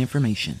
information.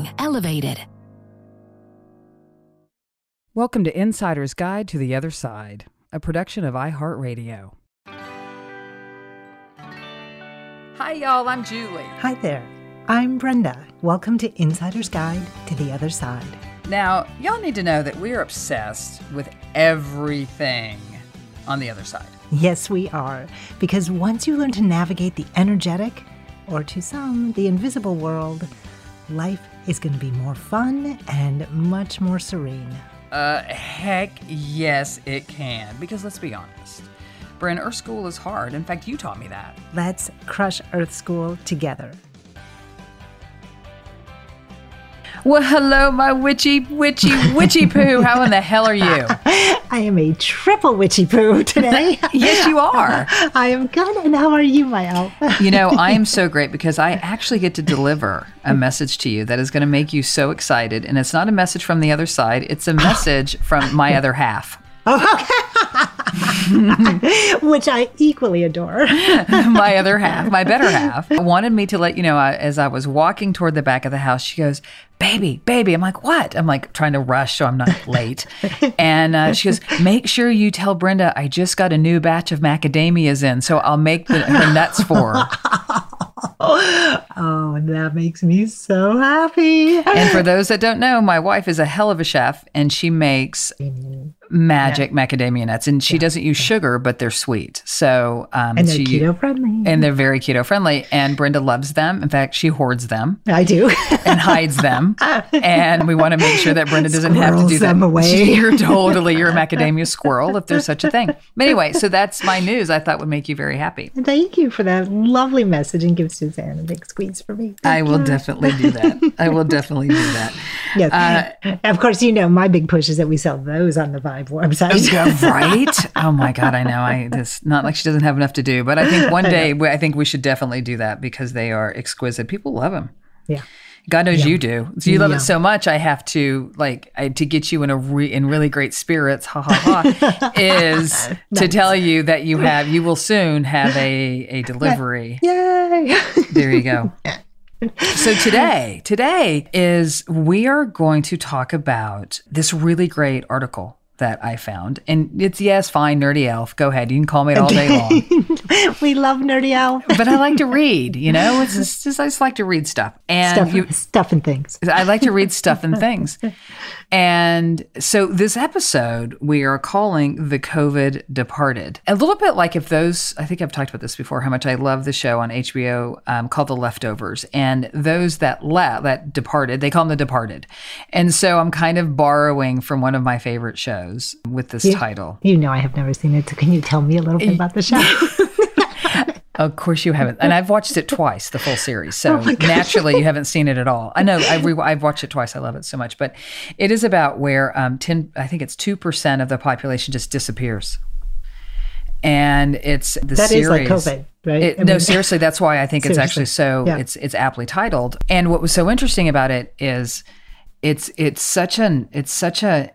elevated. Welcome to Insider's Guide to the Other Side, a production of iHeartRadio. Hi, y'all. I'm Julie. Hi there. I'm Brenda. Welcome to Insider's Guide to the Other Side. Now, y'all need to know that we're obsessed with everything on the other side. Yes, we are. Because once you learn to navigate the energetic, or to some, the invisible world, life is going to be more fun and much more serene. Uh, heck yes, it can. Because let's be honest, Bryn, Earth School is hard. In fact, you taught me that. Let's crush Earth School together. Well, hello, my witchy, witchy, witchy poo. How in the hell are you? I am a triple witchy poo today. yes, you are. I am good. And how are you, my elf? you know, I am so great because I actually get to deliver a message to you that is going to make you so excited. And it's not a message from the other side, it's a message from my other half. Oh, Which I equally adore. my other half, my better half, wanted me to let you know I, as I was walking toward the back of the house, she goes, Baby, baby. I'm like, What? I'm like trying to rush so I'm not late. and uh, she goes, Make sure you tell Brenda I just got a new batch of macadamias in, so I'll make the, her nuts for her. oh, that makes me so happy. And for those that don't know, my wife is a hell of a chef and she makes magic yeah. macadamia nuts. And she yeah. doesn't use sugar, but they're sweet. So, um, and they're she, keto friendly. And they're very keto friendly. And Brenda loves them. In fact, she hoards them. I do. and hides them. and we want to make sure that Brenda doesn't Squirrels have to do them that. away. You're totally, you're a macadamia squirrel if there's such a thing. But anyway, so that's my news I thought would make you very happy. Thank you for that lovely message and give Suzanne a big squeeze for me. Thank I will you. definitely do that. I will definitely do that. Yes. Uh, of course, you know, my big push is that we sell those on the Vibe website. Oh, right? Oh my God, I know. I it's not like she doesn't have enough to do, but I think one day I, I think we should definitely do that because they are exquisite. People love them. Yeah. God knows yeah. you do. So you love yeah. it so much. I have to like I, to get you in a re, in really great spirits. Ha ha ha. is nice. to tell you that you have you will soon have a a delivery. Yay! There you go. so today, today is we are going to talk about this really great article that I found. And it's yes, fine, nerdy elf. Go ahead. You can call me it all day long. we love nerdy elf. but I like to read, you know? It's just, just I just like to read stuff. And stuff, you, stuff and things. I like to read stuff and things. And so this episode we are calling The COVID Departed. A little bit like if those I think I've talked about this before, how much I love the show on HBO um, called The Leftovers. And those that left that departed, they call them the departed. And so I'm kind of borrowing from one of my favorite shows with this title. You know I have never seen it, so can you tell me a little bit about the show? Of course you haven't, and I've watched it twice, the full series. So oh naturally, you haven't seen it at all. I know I've, re- I've watched it twice. I love it so much, but it is about where um, ten, I think it's two percent of the population just disappears, and it's the That is series. like COVID, right? It- I no, mean- seriously, that's why I think it's actually so Yeah. it's it's aptly titled. And what was so interesting about it is it's it's such an it's such a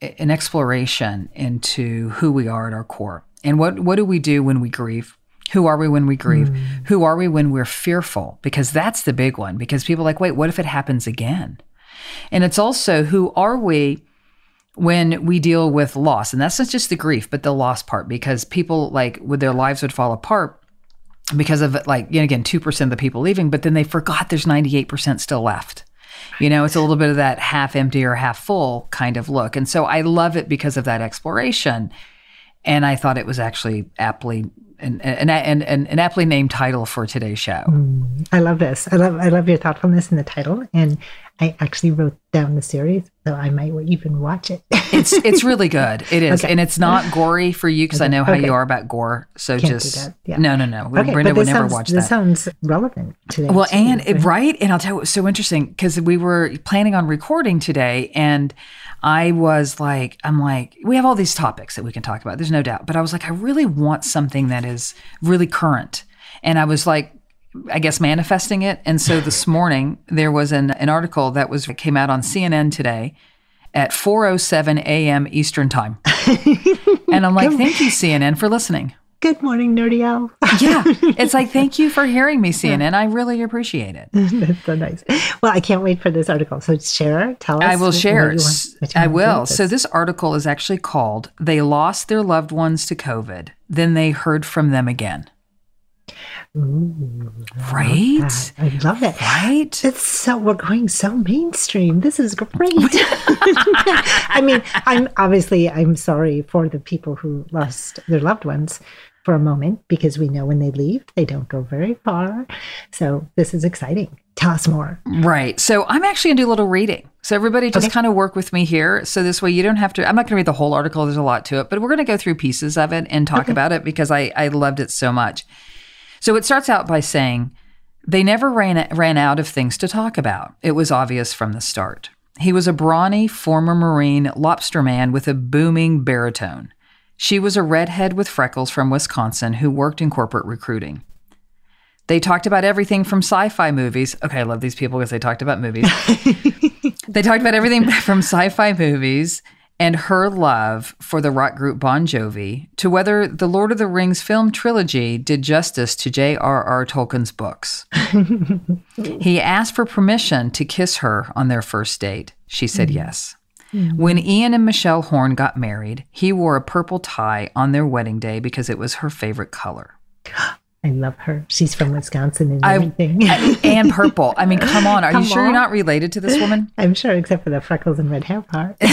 an exploration into who we are at our core. And what what do we do when we grieve? Who are we when we grieve? Mm. Who are we when we're fearful? Because that's the big one because people are like wait what if it happens again? And it's also who are we when we deal with loss? And that's not just the grief but the loss part because people like with their lives would fall apart because of like you know, again 2% of the people leaving but then they forgot there's 98% still left you know it's a little bit of that half empty or half full kind of look. And so i love it because of that exploration. And i thought it was actually aptly an, an, an, an, aptly named title for today's show. Mm, I love this. I love I love your thoughtfulness in the title, and I actually wrote down the series, so I might even watch it. it's it's really good it is Okay. and it's not gory for you because i know how Okay. you are about gore so Can't just yeah. no no no okay, brenda would never sounds, watch this that sounds relevant today. Well, too, and it, right? right, and I'll tell you what's so interesting because we were planning on recording today, and I was like, I'm like, we have all these topics that we can talk about. There's no doubt, but I was like, I really want something that is really current, and I was like. I guess manifesting it. And so this morning there was an, an article that was came out on CNN today at 4:07 a.m. Eastern time. and I'm like, thank you CNN for listening. Good morning, Nerdy Owl. Yeah. It's like thank you for hearing me CNN. I really appreciate it. That's so nice. Well, I can't wait for this article. So share, tell us. I will share. want- I want to do will. So this article is actually called "They Lost Their Loved Ones to COVID, Then They Heard from Them Again." Right? Ah, I love it. Right? It's so we're going so mainstream. This is great. I mean, I'm obviously I'm sorry for the people who lost their loved ones for a moment because we know when they leave, they don't go very far. So this is exciting. Tell us more. Right. So I'm actually going to do a little reading. So everybody just kind of work with me here. So this way you don't have to, I'm not going to read the whole article. There's a lot to it, but we're going to go through pieces of it and talk about it because I, I loved it so much. So it starts out by saying, they never ran, ran out of things to talk about. It was obvious from the start. He was a brawny former Marine lobster man with a booming baritone. She was a redhead with freckles from Wisconsin who worked in corporate recruiting. They talked about everything from sci fi movies. Okay, I love these people because they talked about movies. they talked about everything from sci fi movies and her love for the rock group Bon Jovi to whether the Lord of the Rings film trilogy did justice to J.R.R. Tolkien's books. he asked for permission to kiss her on their first date. She said mm. yes. Mm. When Ian and Michelle Horn got married, he wore a purple tie on their wedding day because it was her favorite color. I love her. She's from Wisconsin and I- everything. and purple. I mean, come on. Are Come you sure you're not related to this woman? I'm sure, except for the freckles and red hair part.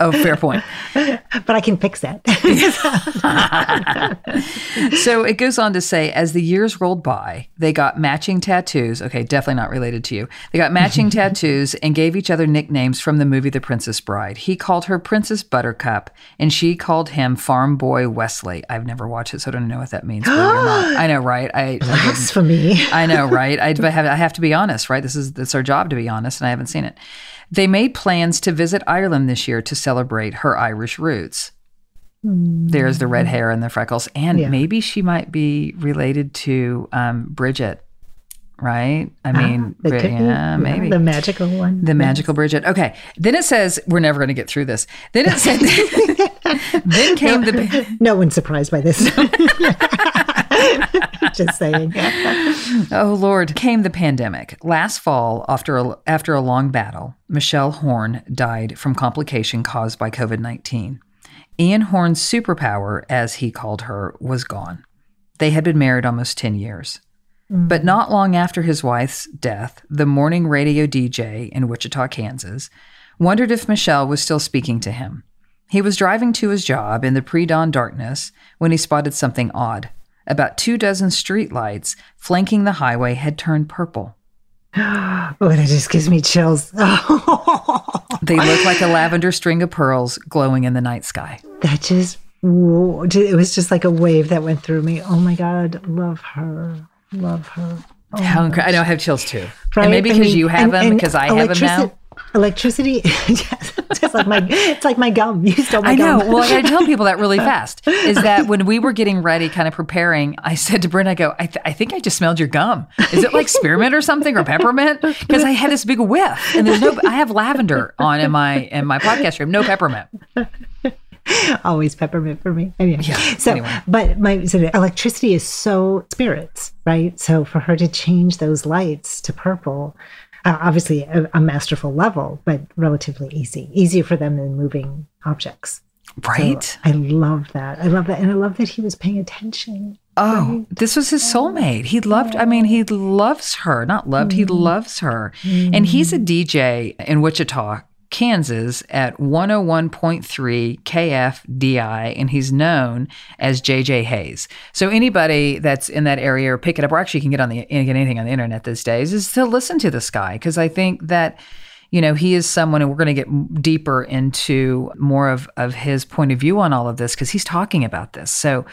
Oh, fair point. but I can fix that. So it goes on to say, as the years rolled by, they got matching tattoos. Okay, definitely not related to you. They got matching tattoos and gave each other nicknames from the movie The Princess Bride. He called her Princess Buttercup, and she called him Farm Boy Wesley. I've never watched it, so I don't know what that means. believe it or not. I know, right? I, I Blasphemy. I know, right? I, I have, I have to be honest, right? This is it's our job to be honest, and I haven't seen it. They made plans to visit Ireland this year to celebrate her Irish roots. There's the red hair and the freckles, and Yeah. maybe she might be related to um, Bridget, right? I mean, It Bri- yeah, maybe The magical one. the magical Bridget. Okay, then it says we're never going to get through this. Then it said, then came the. No one's surprised by this. Just saying. Oh Lord, came the pandemic. Last fall, after a, after a long battle, Michelle Horn died from complication caused by COVID-19. Ian Horn's superpower, as he called her, was gone. They had been married almost 10 years. Mm. But not long after his wife's death, the morning radio DJ in Wichita, Kansas, wondered if Michelle was still speaking to him. He was driving to his job in the pre dawn darkness when he spotted something odd. About two dozen streetlights flanking the highway had turned purple. Oh, that just gives me chills. They looked like a lavender string of pearls glowing in the night sky. that just, whoa, it was just like a wave that went through me. Oh my God, love her. Love her. Oh How incre- I know I have chills too. Right? And maybe because you have and- them, because I have them now. Electrici- electricity, yes, it's like my it's like my gum. You stole my I know. gum. Well, I tell people that really fast. Is that when we were getting ready, kind of preparing, I said to Brent, I go, I, th- I think I just smelled your gum. Is it like spearmint or something or peppermint? Because I had this big whiff, and there's no. I have lavender on in my in my podcast room, no peppermint. always peppermint for me. Anyway, Yeah, so anyway. but my so electricity is so spirits, right? So for her to change those lights to purple, uh, obviously a, a masterful level, but relatively easy, easier for them than moving objects. So Right? I love that. I love that, and I love that he was paying attention. Oh, this was his soulmate. He loved, I mean, he loves her. Not loved, he loves her. And he's a DJ in Wichita, Kansas at 101.3 KFDI, and he's known as JJ Hayes. So anybody that's in that area or pick it up, or actually you can get on the get anything on the internet these days, is to listen to this guy because I think that you know, he is someone, and we're going to get deeper into more of, of his point of view on all of this because he's talking about this. So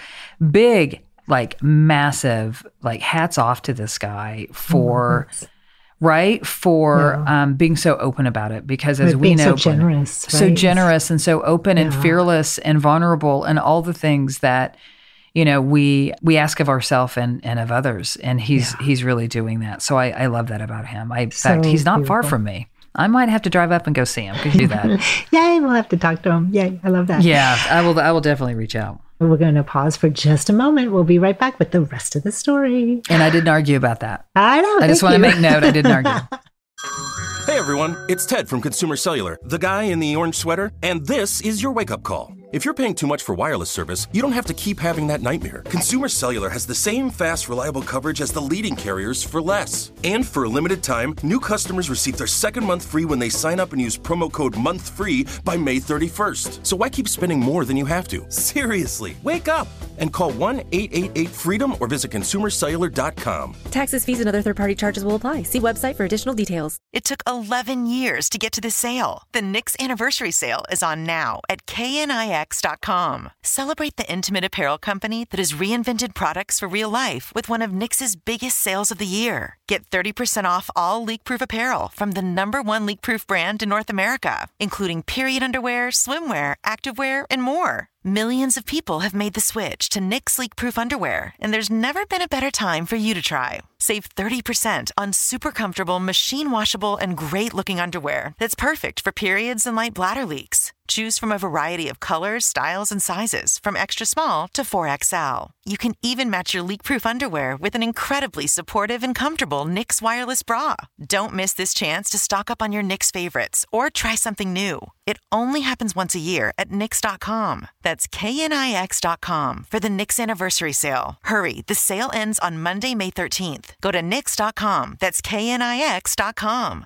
big, like massive, like hats off to this guy for, right? For um, being so open about it because as Right, we being so know, generous, so right? generous and so open and fearless and vulnerable and all the things that you know we we ask of ourselves and and of others. And he's he's really doing that. So i i love that about him. I in fact he's not far from me. I might have to drive up and go see him. Could do that? Yay, we'll have to talk to him. Yay, I love that. yeah i will i will definitely reach out We're going to pause for just a moment. We'll be right back with the rest of the story. and i didn't argue about that I don't know. i just thank want to make note i didn't argue Hey everyone, it's Ted from Consumer Cellular, the guy in the orange sweater, and this is your wake up call. If you're paying too much for wireless service, you don't have to keep having that nightmare. Consumer Cellular has the same fast, reliable coverage as the leading carriers for less. And for a limited time, new customers receive their second month free when they sign up and use promo code MONTHFREE by May 31st. So why keep spending more than you have to? Seriously, wake up and call 1 888 freedom or visit consumercellular.com. Taxes, fees, and other third party charges will apply. See website for additional details. It took 11 years to get to this sale. The Knix anniversary sale is on now at Celebrate the intimate apparel company that has reinvented products for real life with one of Knix's biggest sales of the year. Get 30% off all leak-proof apparel from the number one leak-proof brand in North America, including period underwear, swimwear, activewear, and more. Millions of people have made the switch to Knix leak-proof underwear, and there's never been a better time for you to try. Save 30% on super comfortable, machine washable, and great looking underwear that's perfect for periods and light bladder leaks. Choose from a variety of colors, styles, and sizes, from extra small to 4XL. You can even match your leak proof underwear with an incredibly supportive and comfortable Knix wireless bra. Don't miss this chance to stock up on your Knix favorites or try something new. It only happens once a year at Knix.com. That's KNIX.com for the Knix anniversary sale. Hurry, the sale ends on Monday, May 13th. Go to Knix.com. That's KNIX.com.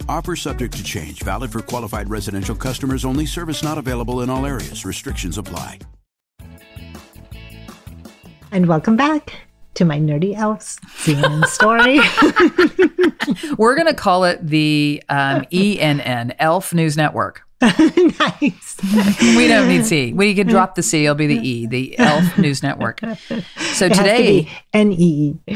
Offer subject to change, valid for qualified residential customers only, service not available in all areas. Restrictions apply. And welcome back to my nerdy elves CNN story. We're going to call it the um, ENN, Elf News Network. nice. We don't need C. We can drop the C. It'll be the E, the Elf News Network. So It has to today, be N-E-E.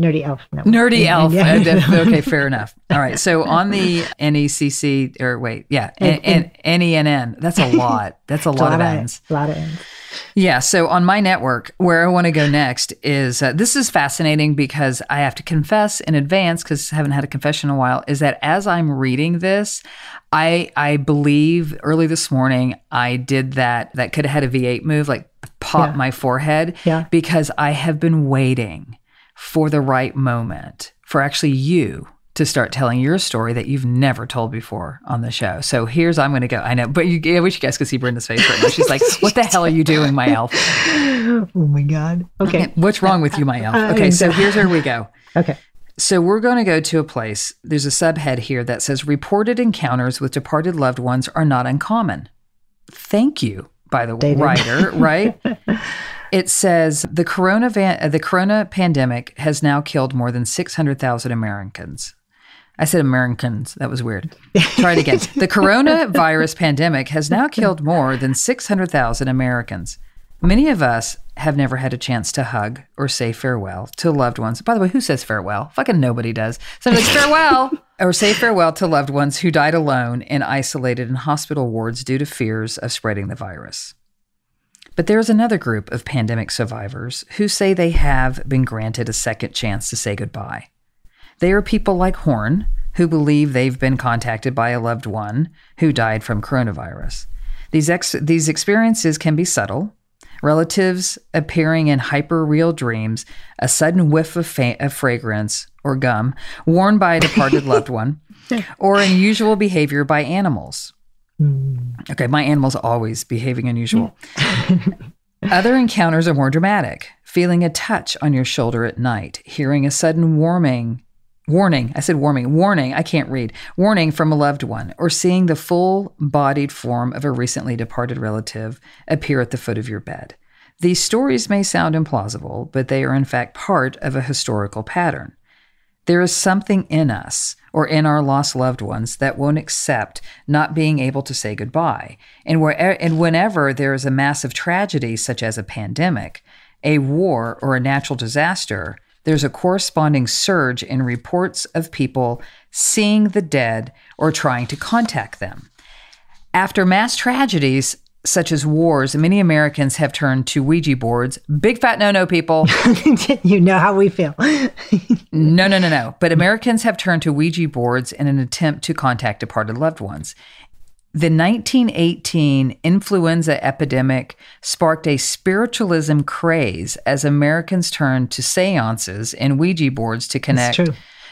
Nerdy elf. Network. Nerdy Elf. Yeah. Uh, okay, fair enough. All right. So on the NECC, or wait, yeah, N- N- NENN. That's a lot. That's a A lot of N's. A lot of ends. Yeah. So on my network, where I want to go next is uh, this is fascinating because I have to confess in advance because I haven't had a confession in a while. Is that as I'm reading this, I I believe early this morning I did that that could have had a V8 move like pop Yeah. my forehead Yeah. because I have been waiting for the right moment for actually you to start telling your story that you've never told before on the show. So here's I'm going to go. I know, but you, I wish you guys could see Brenda's face right now. She's like, "What the hell are you doing, my elf? Oh my God. Okay. What's wrong with you, my elf?" Okay, so here's where we go. Okay. So we're going to go to a place. There's a subhead here that says reported encounters with departed loved ones are not uncommon. Thank you, by the David. writer, right? It says the corona van- uh, the corona pandemic has now killed more than 600,000 Americans. I said Americans. That was weird. Try it again. the coronavirus pandemic has now killed more than 600,000 Americans. Many of us have never had a chance to hug or say farewell to loved ones. By the way, who says farewell? Fucking nobody does. So like farewell or say farewell to loved ones who died alone and isolated in hospital wards due to fears of spreading the virus. But there is another group of pandemic survivors who say they have been granted a second chance to say goodbye. They are people like Horn, who believe they've been contacted by a loved one who died from coronavirus. These, ex- these experiences can be subtle. Relatives appearing in hyper real dreams, a sudden whiff of, fa- of fragrance or gum worn by a departed loved one, or unusual behavior by animals. Mm. Okay, my animal's always behaving unusual. Mm. Other encounters are more dramatic. Feeling a touch on your shoulder at night, hearing a sudden warming warning, I said warming, warning, I can't read, warning from a loved one, or seeing the full bodied form of a recently departed relative appear at the foot of your bed. These stories may sound implausible, but they are in fact part of a historical pattern. There is something in us or in our lost loved ones that won't accept not being able to say goodbye. And, where, and whenever there is a massive tragedy, such as a pandemic, a war, or a natural disaster, there's a corresponding surge in reports of people seeing the dead or trying to contact them. After mass tragedies such as wars, many Americans have turned to Ouija boards. Big fat no no, people. you know how we feel. no, no, no, no. But Americans have turned to Ouija boards in an attempt to contact departed loved ones. The 1918 influenza epidemic sparked a spiritualism craze as Americans turned to seances and Ouija boards to connect,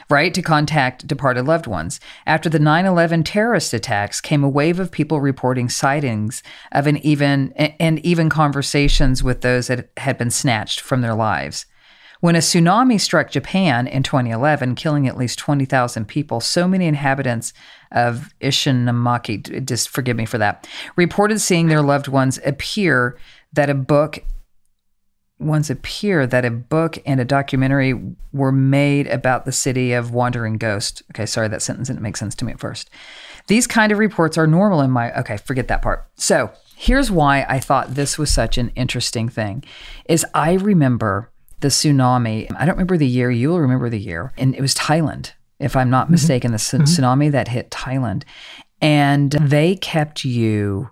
right, to contact departed loved ones. After the 9 11 terrorist attacks came a wave of people reporting sightings of an even and even conversations with those that had been snatched from their lives. When a tsunami struck Japan in 2011, killing at least 20,000 people, so many inhabitants of Ishinomaki, just forgive me for that, reported seeing their loved ones appear that a book ones appear that a book and a documentary were made about the city of wandering ghost. Okay, sorry, that sentence didn't make sense to me at first. These kind of reports are normal in my okay, forget that part. So, here's why I thought this was such an interesting thing is I remember the tsunami. I don't remember the year, you will remember the year. And it was Thailand, if I'm not mm-hmm. mistaken, the mm-hmm. tsunami that hit Thailand. And they kept you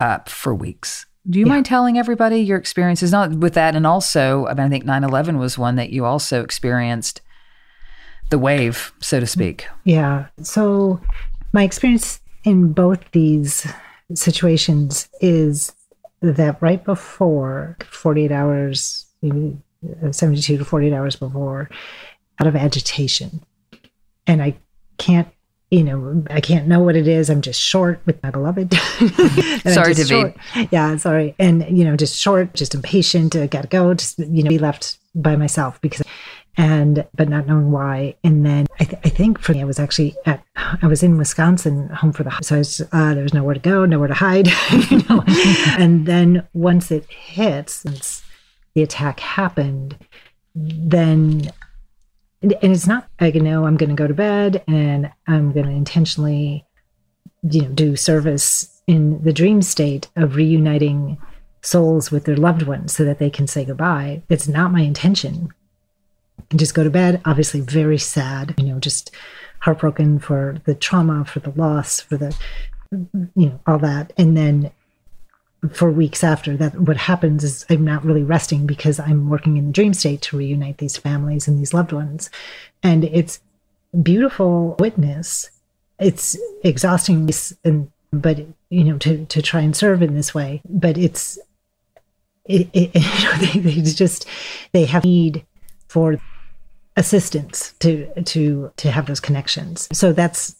up for weeks. Do you yeah. mind telling everybody your experiences not with that? And also, I, mean, I think 9 11 was one that you also experienced the wave, so to speak. Yeah. So, my experience in both these situations is that right before 48 hours, maybe uh, 72 to 48 hours before, out of agitation. And I can't you know, I can't know what it is. I'm just short with my beloved. sorry, David. Yeah, sorry. And, you know, just short, just impatient, uh, gotta go, just, you know, be left by myself because, and, but not knowing why. And then I, th- I think for me, I was actually at, I was in Wisconsin, home for the, so I was, uh, there was nowhere to go, nowhere to hide, you know. and then once it hits, since the attack happened, then and it's not like know I'm going to go to bed and I'm going to intentionally, you know, do service in the dream state of reuniting souls with their loved ones so that they can say goodbye. It's not my intention. And just go to bed, obviously very sad, you know, just heartbroken for the trauma, for the loss, for the, you know, all that. And then for weeks after that what happens is i'm not really resting because i'm working in the dream state to reunite these families and these loved ones. And it's beautiful witness. It's exhausting and but you know to to try and serve in this way but it's it, it you know, they, they just they have need for assistance to to to have those connections. So that's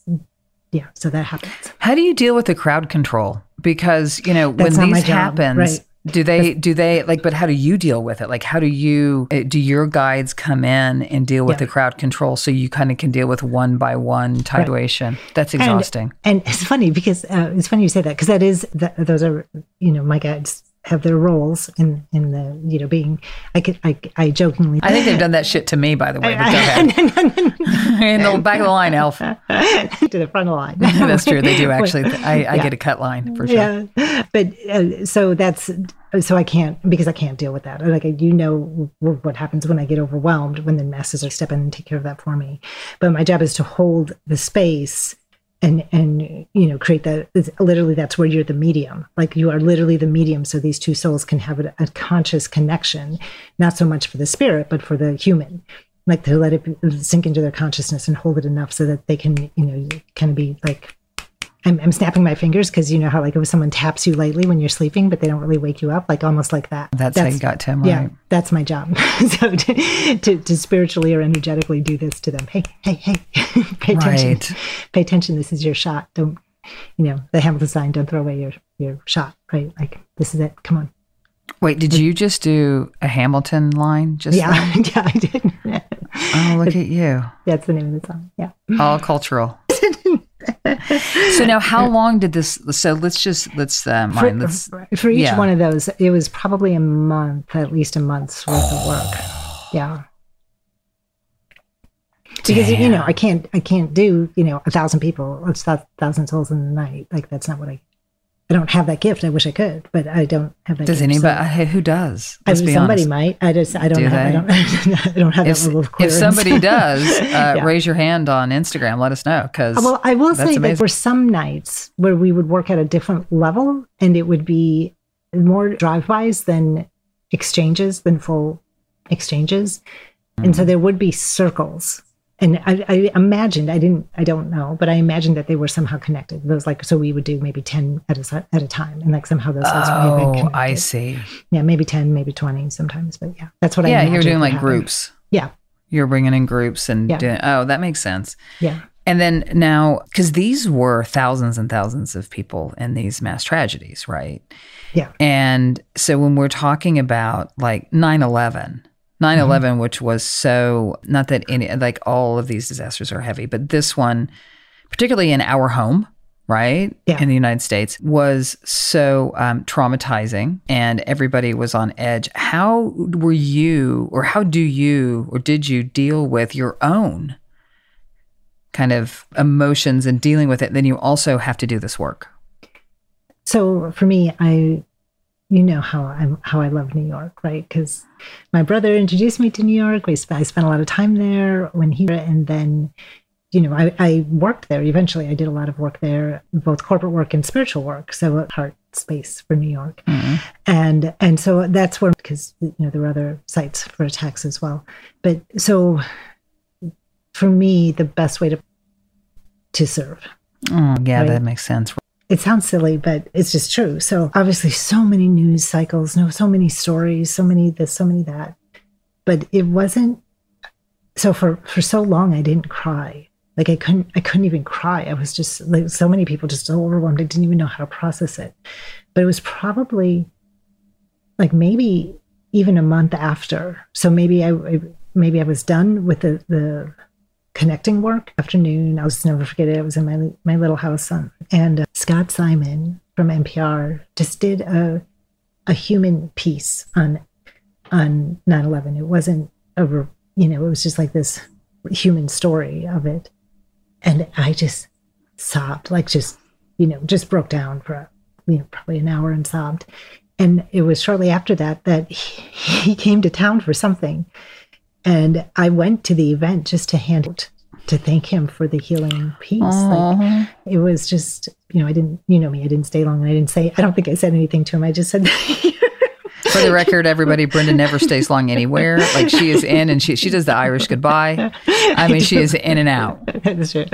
yeah, so that happens. How do you deal with the crowd control? Because you know That's when these happens, right. do they do they like? But how do you deal with it? Like, how do you eh, do your guides come in and deal with yeah. the crowd control so you kind of can deal with one by one situation? Right. That's exhausting. And, and, it's funny because uh, it's funny you say that because that is that those are you know my guides have their roles in in the you know being I could I, I jokingly I think they've done that shit to me, by the way. But go ahead. in the back of the line, Elf. to the front of the line. that's true. They do actually. I, I Yeah. get a cut line for sure. Yeah, but uh, so that's so I can't because I can't deal with that. Like you know what happens when I get overwhelmed when the masses are stepping and take care of that for me. But my job is to hold the space and and you know create that. Literally, that's where you're the medium. Like you are literally the medium, so these two souls can have a, a conscious connection, not so much for the spirit, but for the human. Like to let it sink into their consciousness and hold it enough so that they can, you know, kind of be like I'm, I'm snapping my fingers because you know how like if someone taps you lightly when you're sleeping, but they don't really wake you up, like almost like that. That's how you got to him, Yeah, right? that's my job. so to, to, to spiritually or energetically do this to them. Hey, hey, hey, pay attention. Right. Pay attention. This is your shot. Don't, you know, the Hamilton sign. Don't throw away your your shot. Right? Like this is it. Come on. Wait, did you just do a Hamilton line? Just yeah, then? yeah, I did. Oh, look at you. That's the name of the song. Yeah. All cultural. So now, how long did this? So let's just let's uh, For, mine. Let's for each yeah. one of those, it was probably a month, at least a month's worth of work. Yeah. Because you know, I can't, I can't do you know a thousand people. It's that thousand souls in the night. Like that's not what I. I don't have that gift. I wish I could, but I don't have that. Does gift, so- anybody? hey, who does? Let's mean, be somebody honest. might. I just, I don't Do have. I don't. I don't have If, that level of if somebody does, uh, Yeah. raise your hand on Instagram. Let us know because Well, I will say that amazing. for some nights where we would work at a different level and it would be more drive-bys than exchanges, than full exchanges. And Mm. so there would be circles. And I, I imagined, I didn't, I don't know, but I imagined that they were somehow connected. Those like, so we would do maybe 10 at a, at a time. And like somehow those cells would have been Oh. I see. Yeah, maybe 10, maybe 20 sometimes. But yeah, that's what I Yeah, you're doing like groups. Yeah. You're bringing in groups and Yeah. doing. Oh, that makes sense. Yeah. And then now, because these were thousands and thousands of people in these mass tragedies, right? Yeah. And so when we're talking about like 9 11, 9 Mm-hmm. 11, which was so, not that any, like all of these disasters are heavy, but this one, particularly in our home, right? Yeah. In the United States, was so um, traumatizing and everybody was on edge. How were you, or how do you, or did you deal with your own kind of emotions and dealing with it? Then you also have to do this work. so for me i you know how i'm how i love new york right? Because my brother introduced me to new york. We spent, i spent a lot of time there when he and then you know I, I worked there. Eventually i did a lot of work there both corporate work and spiritual work so a heart space for new york. Mm-hmm. And and so that's where because you know there were other sites for attacks as well. But so for me the best way to to serve. Oh, yeah, Right. that makes sense. It sounds silly, but it's just true. So obviously, so many news cycles, no, so many stories, so many this, so many that. But it wasn't. So for for so long, I didn't cry. Like I couldn't, I couldn't even cry. I was just like so many people, just so overwhelmed. I didn't even know how to process it. But it was probably like maybe even a month after. So maybe I, maybe I was done with the the connecting work afternoon. I'll just never forget it. I was in my my little house, um, and uh, Scott Simon from NPR just did a a human piece on on 9/11. It wasn't re- you know it was just like this human story of it, and I just sobbed like just you know just broke down for you know probably an hour and sobbed. And it was shortly after that that he, he came to town for something, and I went to the event just to hand out to thank him for the healing piece. Like it was just, you know, I didn't, you know me, I didn't stay long, and I didn't say, I don't think I said anything to him. I just said, For the record, everybody, Brenda never stays long anywhere. Like she is in and she she does the Irish goodbye. I mean, she is in and out. That's true.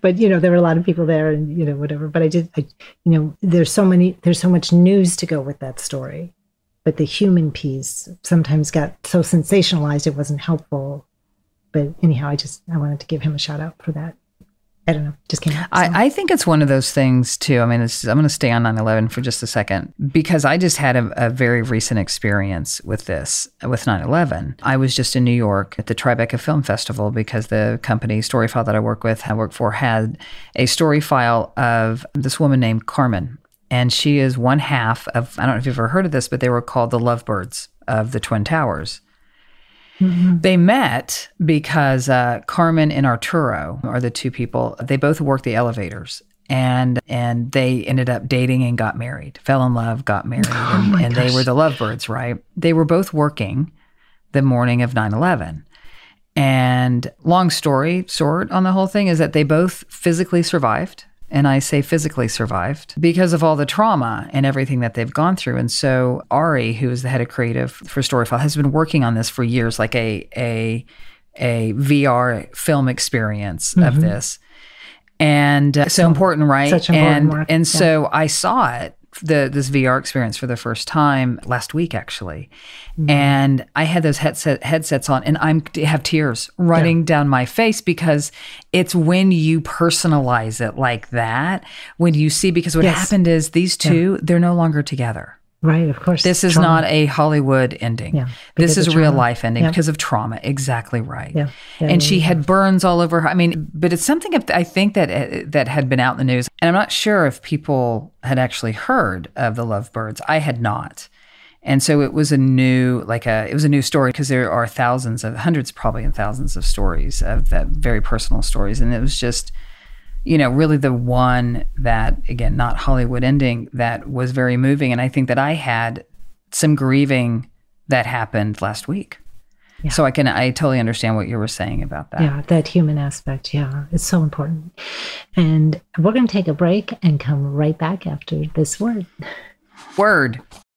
But you know, there were a lot of people there, and you know, whatever. But I did, I, you know, there's so many, there's so much news to go with that story. But the human piece sometimes got so sensationalized, it wasn't helpful. But anyhow, I just I wanted to give him a shout out for that. I don't know, just came out. so. I, I think it's one of those things too. I mean, I'm going to stay on 9/11 for just a second because I just had a, a very recent experience with this with 9/11. I was just in New York at the Tribeca Film Festival because the company Storyfile that I work with, I work for, had a story file of this woman named Carmen. And she is one half of, I don't know if you've ever heard of this, but they were called the Lovebirds of the Twin Towers. They met because uh, Carmen and Arturo are the two people. They both work the elevators, and and they ended up dating and got married, fell in love, got married, and, and they were the lovebirds, right? They were both working the morning of 9-11. And long story short on the whole thing is that they both physically survived. And I say physically survived because of all the trauma and everything that they've gone through. And so Ari, who is the head of creative for Storyfile, has been working on this for years, like a a a VR film experience of Mhm. this. And uh, so important, right? such important and work, and yeah. so I saw it the this VR experience for the first time last week actually. Mm-hmm. And I had those headset headsets on and I'm have tears running down my face because it's when you personalize it like that, when you see because what Yes. happened is these two, they're no longer together. Right, of course. This is trauma. not a Hollywood ending. Yeah, this is a real life ending Yeah. because of trauma. Exactly right. Yeah, yeah, and she had burns all over her. I mean, but it's something I think that uh, that had been out in the news, and I'm not sure if people had actually heard of the Lovebirds. I had not, and so it was a new, like a, it was a new story because there are thousands of, hundreds probably, and thousands of stories of that very personal stories, and it was just you know, really the one that, again, not Hollywood ending, that was very moving. And I think that I had some grieving that happened last week. So I can, I totally understand what you were saying about that. Yeah, that human aspect. Yeah, it's so important. And we're going to take a break and come right back after this word. Word.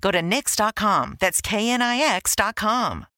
Go to Knix.com. That's KNIX.com.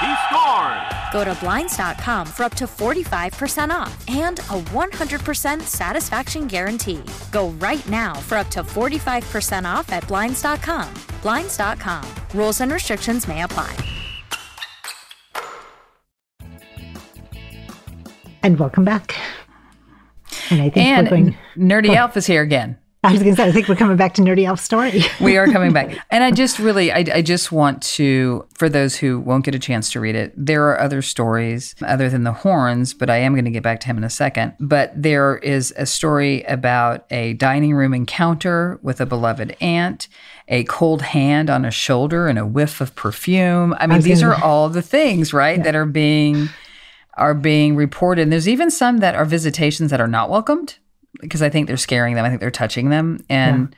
He scores. Go to Blinds.com for up to 45% off and a 100% satisfaction guarantee. Go right now for up to 45% off at Blinds.com. Blinds.com. Rules and restrictions may apply. And welcome back. And I think And we're going. Nerdy Oh. Elf is here again. I was going to say, I think we're coming back to Nerdy Elf story. we are coming back. And I just really, I, I just want to, for those who won't get a chance to read it, there are other stories other than the horns, but I am going to get back to him in a second. But there is a story about a dining room encounter with a beloved aunt, a cold hand on a shoulder, and a whiff of perfume. I mean, was these gonna- are all the things, right, that are being are being reported. And there's even some that are visitations that are not welcomed because I think they're scaring them. I think they're touching them. And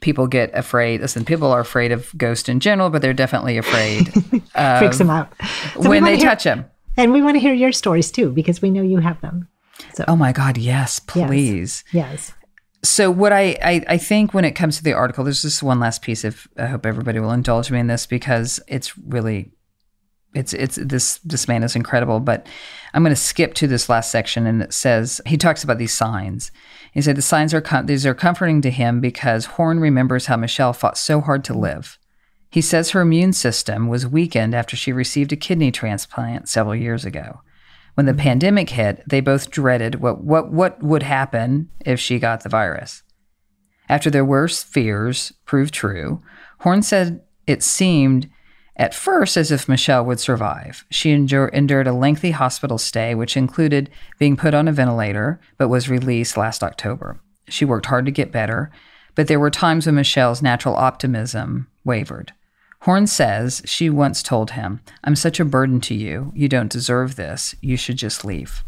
people get afraid. Listen, people are afraid of ghosts in general, but they're definitely afraid. Freaks them out So when they hear, touch them. And we want to hear your stories too, because we know you have them. So. Oh my God, yes, please. Yes. yes. So what I, I, I think when it comes to the article, there's just one last piece of I hope everybody will indulge me in this because it's really it's it's this this man is incredible. But I'm going to skip to this last section, and it says he talks about these signs. He said the signs are com- these are comforting to him because Horn remembers how Michelle fought so hard to live. He says her immune system was weakened after she received a kidney transplant several years ago. When the mm-hmm. pandemic hit, they both dreaded what, what, what would happen if she got the virus. After their worst fears proved true, Horn said it seemed at first as if Michelle would survive. She endure, endured a lengthy hospital stay, which included being put on a ventilator, but was released last October. She worked hard to get better, but there were times when Michelle's natural optimism wavered. Horn says she once told him, I'm such a burden to you. You don't deserve this. You should just leave.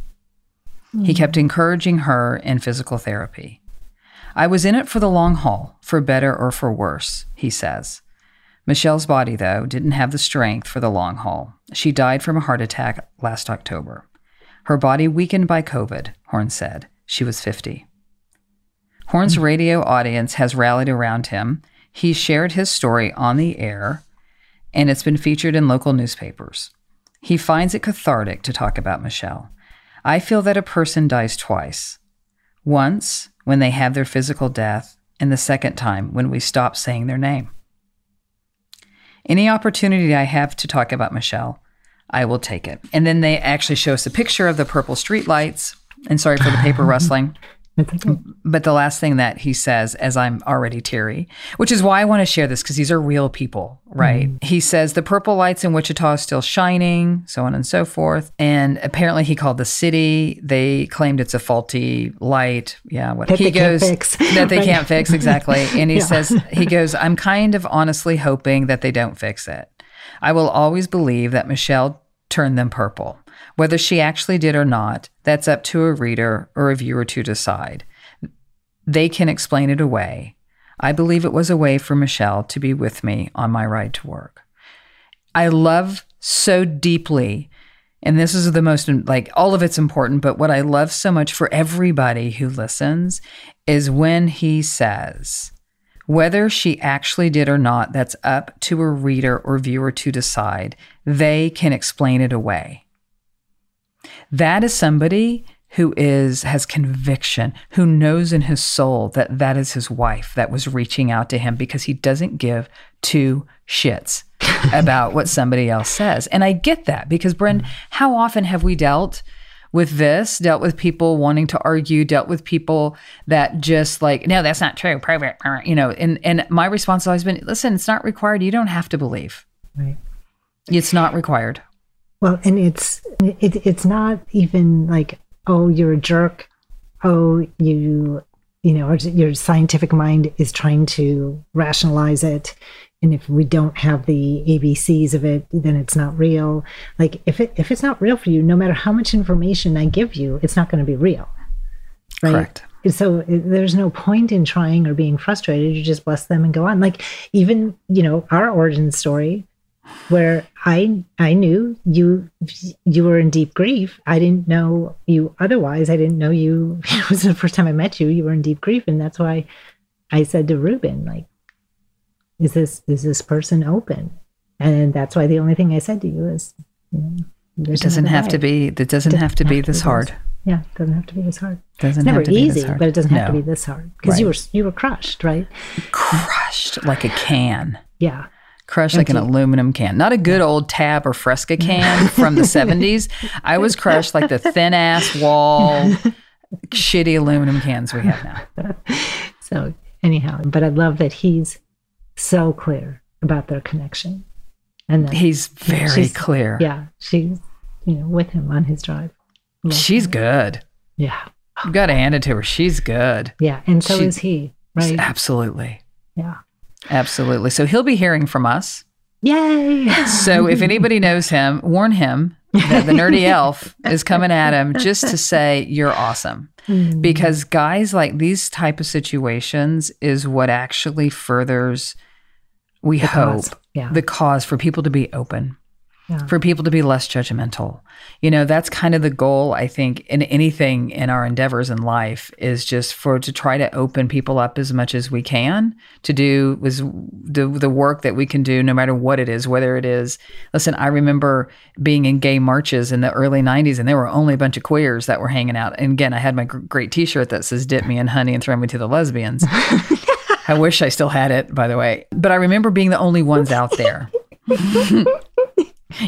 Mm-hmm. He kept encouraging her in physical therapy. I was in it for the long haul, for better or for worse, he says. Michelle's body, though, didn't have the strength for the long haul. She died from a heart attack last October. Her body weakened by COVID, Horn said. She was 50. Horn's mm-hmm. radio audience has rallied around him. He shared his story on the air, and it's been featured in local newspapers. He finds it cathartic to talk about Michelle. I feel that a person dies twice once when they have their physical death, and the second time when we stop saying their name. Any opportunity I have to talk about Michelle, I will take it. And then they actually show us a picture of the purple streetlights. And sorry for the paper rustling. But the last thing that he says, as I'm already teary, which is why I want to share this because these are real people, right? Mm. He says the purple lights in Wichita are still shining, so on and so forth. And apparently, he called the city. They claimed it's a faulty light. Yeah, what that he goes that they can't fix exactly. And he yeah. says he goes, I'm kind of honestly hoping that they don't fix it. I will always believe that Michelle turned them purple. Whether she actually did or not, that's up to a reader or a viewer to decide. They can explain it away. I believe it was a way for Michelle to be with me on my ride to work. I love so deeply, and this is the most, like, all of it's important, but what I love so much for everybody who listens is when he says, whether she actually did or not, that's up to a reader or viewer to decide. They can explain it away. That is somebody who is has conviction, who knows in his soul that that is his wife that was reaching out to him because he doesn't give two shits about what somebody else says. And I get that because Bren, mm. how often have we dealt with this, dealt with people wanting to argue, dealt with people that just like, no, that's not true, private, you know, and and my response has always been, listen, it's not required. You don't have to believe. Right. It's not required. Well, and it's it, it's not even like oh you're a jerk, oh you you know your scientific mind is trying to rationalize it, and if we don't have the ABCs of it, then it's not real. Like if it if it's not real for you, no matter how much information I give you, it's not going to be real, right? Correct. So there's no point in trying or being frustrated. You just bless them and go on. Like even you know our origin story where I I knew you you were in deep grief. I didn't know you otherwise. I didn't know you. It was the first time I met you. You were in deep grief, and that's why I said to Ruben, like, "Is this is this person open?" And that's why the only thing I said to you is, you know, it doesn't have way. to be. It doesn't, have to be this hard. Yeah, it doesn't have to be this hard. Doesn't it's never easy, but it doesn't have to be this hard because right. you were you were crushed, right? Crushed like a can. Yeah crushed like an aluminum can. Not a good old tab or Fresca can from the 70s. I was crushed like the thin ass wall, shitty aluminum cans we have now. So, anyhow, but I love that he's so clear about their connection. And that he's very clear. Yeah. She's, you know, with him on his drive. Love she's her. good. Yeah. You got to hand it to her. She's good. Yeah. And so she, is he, right? Absolutely. Yeah. Absolutely. So he'll be hearing from us. Yay. so if anybody knows him, warn him that the nerdy elf is coming at him just to say you're awesome. Mm. Because guys like these type of situations is what actually furthers we the hope yeah. the cause for people to be open yeah. for people to be less judgmental. You know, that's kind of the goal, I think, in anything in our endeavors in life is just for to try to open people up as much as we can to do was the the work that we can do no matter what it is, whether it is listen, I remember being in gay marches in the early 90s and there were only a bunch of queers that were hanging out. And again, I had my great t-shirt that says dip me in honey and throw me to the lesbians. I wish I still had it, by the way. But I remember being the only ones out there.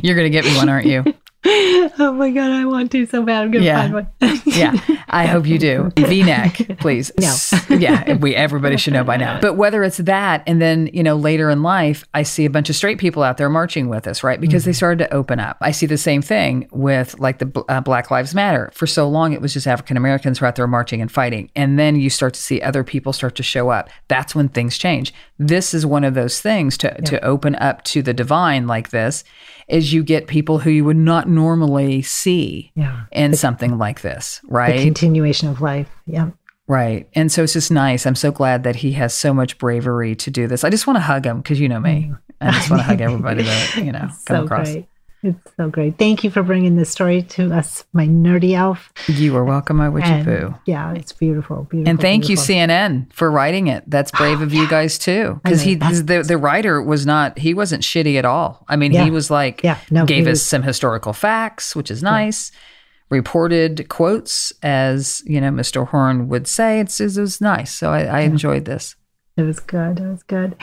You're going to get me one, aren't you? oh my god, I want to so bad. I'm gonna yeah. find one. yeah, I hope you do. V-neck, please. No. yeah, we everybody should know by now. But whether it's that, and then you know later in life, I see a bunch of straight people out there marching with us, right? Because mm-hmm. they started to open up. I see the same thing with like the uh, Black Lives Matter. For so long, it was just African Americans were out there marching and fighting, and then you start to see other people start to show up. That's when things change. This is one of those things to yeah. to open up to the divine like this is you get people who you would not normally see yeah. in the, something like this, right? The continuation of life. Yeah. Right. And so it's just nice. I'm so glad that he has so much bravery to do this. I just want to hug him because you know me. Mm. I just want to hug everybody that, you know, come so across. Great. It's so great. Thank you for bringing this story to us, my nerdy elf. You are welcome, my witchy poo. Yeah, it's beautiful, beautiful. And thank beautiful. you, CNN, for writing it. That's brave of you guys too, because he the the writer was not he wasn't shitty at all. I mean, yeah. he was like yeah, no, gave us was, some historical facts, which is nice. Yeah. Reported quotes, as you know, Mr. Horn would say. It's it was nice. So I, I enjoyed this. It was good. It was good.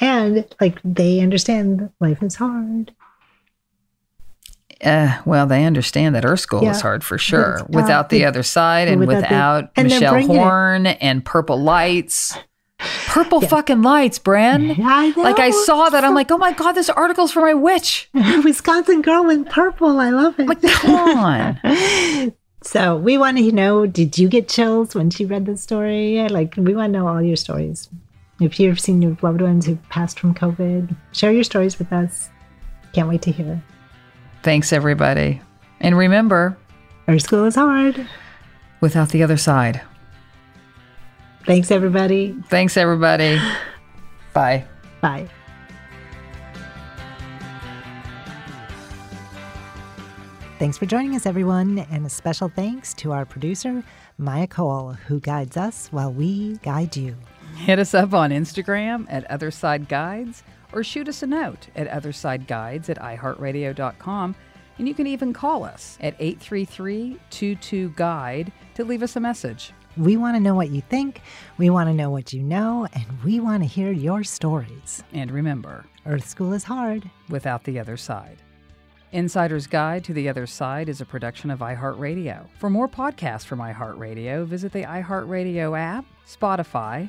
And like they understand life is hard uh, well, they understand that School yeah. is hard for sure. Without, without the, the, other side and without, without the, and Michelle Horn it. and Purple Lights. Purple yeah. fucking lights, Bren. I like I saw that. I'm like, oh my god, this article's for my witch. Wisconsin girl in purple. I love it. Like, come on. so we want to know: Did you get chills when she read the story? Like, we want to know all your stories. If you've seen your loved ones who passed from COVID, share your stories with us. Can't wait to hear. Thanks, everybody. And remember, Earth School is hard without the other side. Thanks, everybody. Thanks, everybody. Bye. Bye. Thanks for joining us, everyone, and a special thanks to our producer, Maya Cole, who guides us while we guide you. Hit us up on Instagram at Otherside Guides or shoot us a note at othersideguides at iheartradio.com. And you can even call us at 833 22 Guide to leave us a message. We want to know what you think, we want to know what you know, and we want to hear your stories. And remember Earth School is hard without the other side. Insider's Guide to the Other Side is a production of iHeartRadio. For more podcasts from iHeartRadio, visit the iHeartRadio app, Spotify,